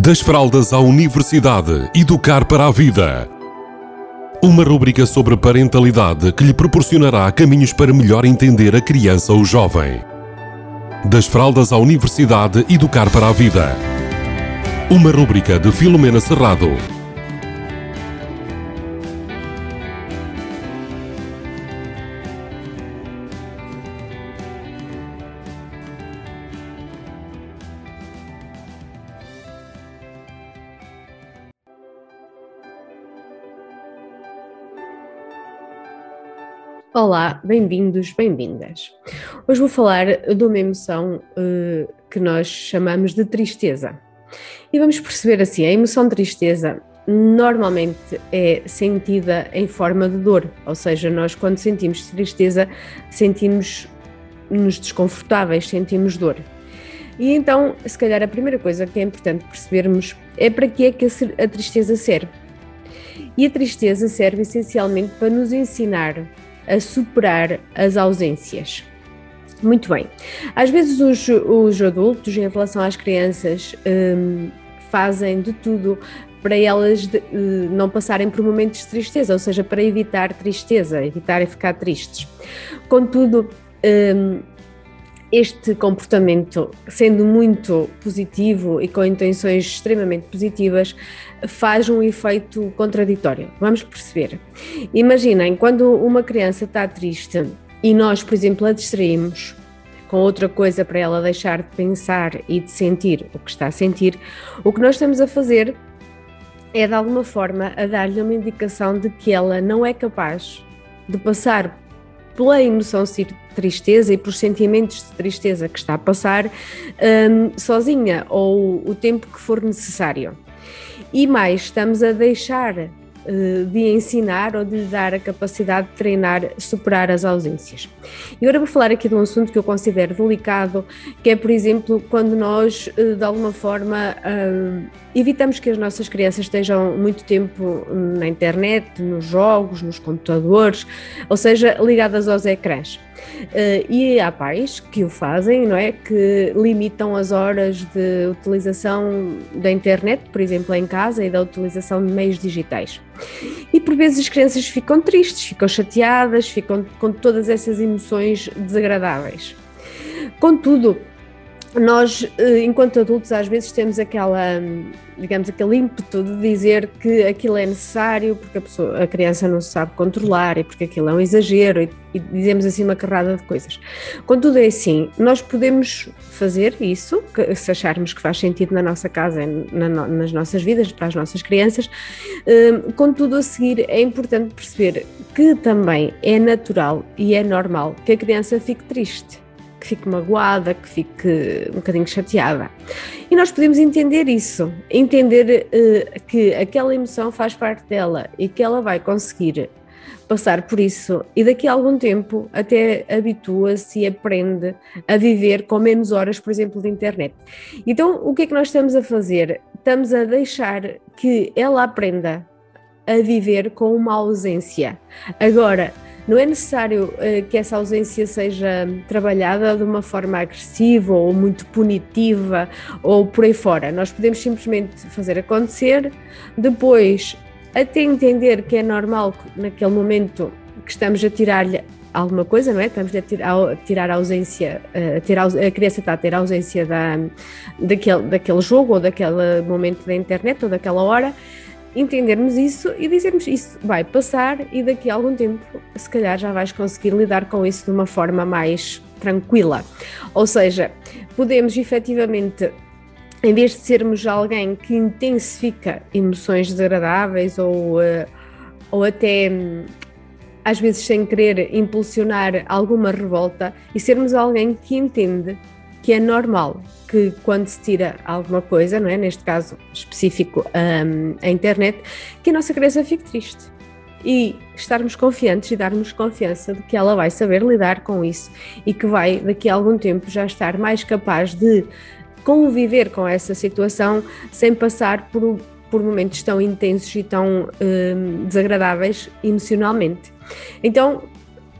Das fraldas à universidade, educar para a vida. Uma rúbrica sobre parentalidade que lhe proporcionará caminhos para melhor entender a criança ou jovem. Das fraldas à universidade, educar para a vida. Uma rúbrica de Filomena Serrado. Olá, bem-vindos, bem-vindas. Hoje vou falar de uma emoção uh, que nós chamamos de tristeza. E vamos perceber assim: a emoção de tristeza normalmente é sentida em forma de dor, ou seja, nós quando sentimos tristeza sentimos-nos desconfortáveis, sentimos dor. E então, se calhar, a primeira coisa que é importante percebermos é para que é que a tristeza serve. E a tristeza serve essencialmente para nos ensinar a superar as ausências. Muito bem. Às vezes os, os adultos, em relação às crianças, um, fazem de tudo para elas de, uh, não passarem por momentos de tristeza, ou seja, para evitar tristeza, evitarem ficar tristes. Contudo, um, este comportamento, sendo muito positivo e com intenções extremamente positivas, faz um efeito contraditório. Vamos perceber. Imaginem, quando uma criança está triste e nós, por exemplo, a distraímos com outra coisa para ela deixar de pensar e de sentir o que está a sentir, o que nós estamos a fazer é de alguma forma a dar-lhe uma indicação de que ela não é capaz de passar pela emoção de tristeza e pelos sentimentos de tristeza que está a passar um, sozinha ou o tempo que for necessário. E mais, estamos a deixar de ensinar ou de lhe dar a capacidade de treinar, superar as ausências. E agora vou falar aqui de um assunto que eu considero delicado, que é, por exemplo, quando nós, eh, de alguma forma, eh, evitamos que as nossas crianças estejam muito tempo na internet, nos jogos, nos computadores, ou seja, ligadas aos ecrãs. E há pais que o fazem, não é? Que limitam as horas de utilização da internet, por exemplo, em casa, e da utilização de meios digitais. E por vezes as crianças ficam tristes, ficam chateadas, ficam com todas essas emoções desagradáveis. Contudo, nós, eh, enquanto adultos, às vezes temos aquela, digamos, aquele ímpeto de dizer que aquilo é necessário porque a, pessoa, a criança não se sabe controlar e porque aquilo é um exagero e, e dizemos assim uma carrada de coisas. Contudo, é assim, nós podemos fazer isso, que, se acharmos que faz sentido na nossa casa, na, nas nossas vidas, para as nossas crianças, eh, contudo, a seguir é importante perceber que também é natural e é normal que a criança fique triste que fique magoada, que fique um bocadinho chateada. E nós podemos entender isso, entender uh, que aquela emoção faz parte dela e que ela vai conseguir passar por isso e daqui a algum tempo até habitua-se e aprende a viver com menos horas, por exemplo, de internet. Então, o que é que nós estamos a fazer? Estamos a deixar que ela aprenda a viver com uma ausência. Agora, não é necessário uh, que essa ausência seja trabalhada de uma forma agressiva ou muito punitiva ou por aí fora. Nós podemos simplesmente fazer acontecer, depois até entender que é normal naquele momento que estamos a tirar-lhe alguma coisa, não é? Estamos a tirar, a ausência, eh, a, ter a, a criança está a ter a ausência da, daquele, daquele jogo ou daquele momento da internet ou daquela hora entendermos isso e dizermos isso vai passar e daqui a algum tempo, se calhar, já vais conseguir lidar com isso de uma forma mais tranquila. Ou seja, podemos efetivamente em vez de sermos alguém que intensifica emoções desagradáveis ou, uh, ou até às vezes sem querer impulsionar alguma revolta e sermos alguém que entende que é normal que quando se tira alguma coisa, não é? neste caso específico um, a internet, que a nossa criança fique triste. E estarmos confiantes e darmos confiança de que ela vai saber lidar com isso e que vai, daqui a algum tempo, já estar mais capaz de conviver com essa situação sem passar por, por momentos tão intensos e tão um, desagradáveis emocionalmente. Então,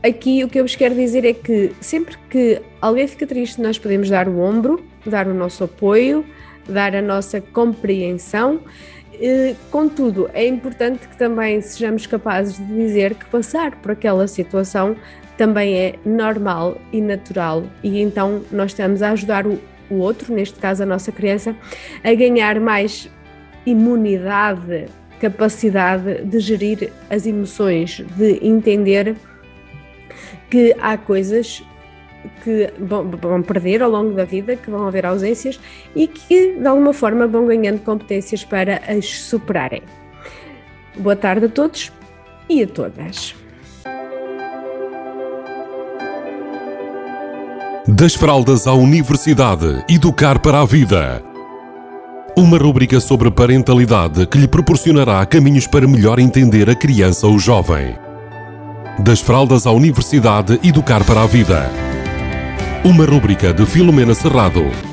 aqui o que eu vos quero dizer é que sempre que alguém fica triste, nós podemos dar o ombro, dar o nosso apoio, dar a nossa compreensão. Contudo, é importante que também sejamos capazes de dizer que passar por aquela situação também é normal e natural, e então nós estamos a ajudar o, o outro, neste caso a nossa criança, a ganhar mais imunidade, capacidade de gerir as emoções, de entender que há coisas que vão perder ao longo da vida, que vão haver ausências e que de alguma forma vão ganhando competências para as superarem. Boa tarde a todos e a todas. Das fraldas à universidade, educar para a vida. Uma rúbrica sobre parentalidade que lhe proporcionará caminhos para melhor entender a criança ou jovem. Das fraldas à universidade, educar para a vida. Uma rúbrica de Filomena Serrado.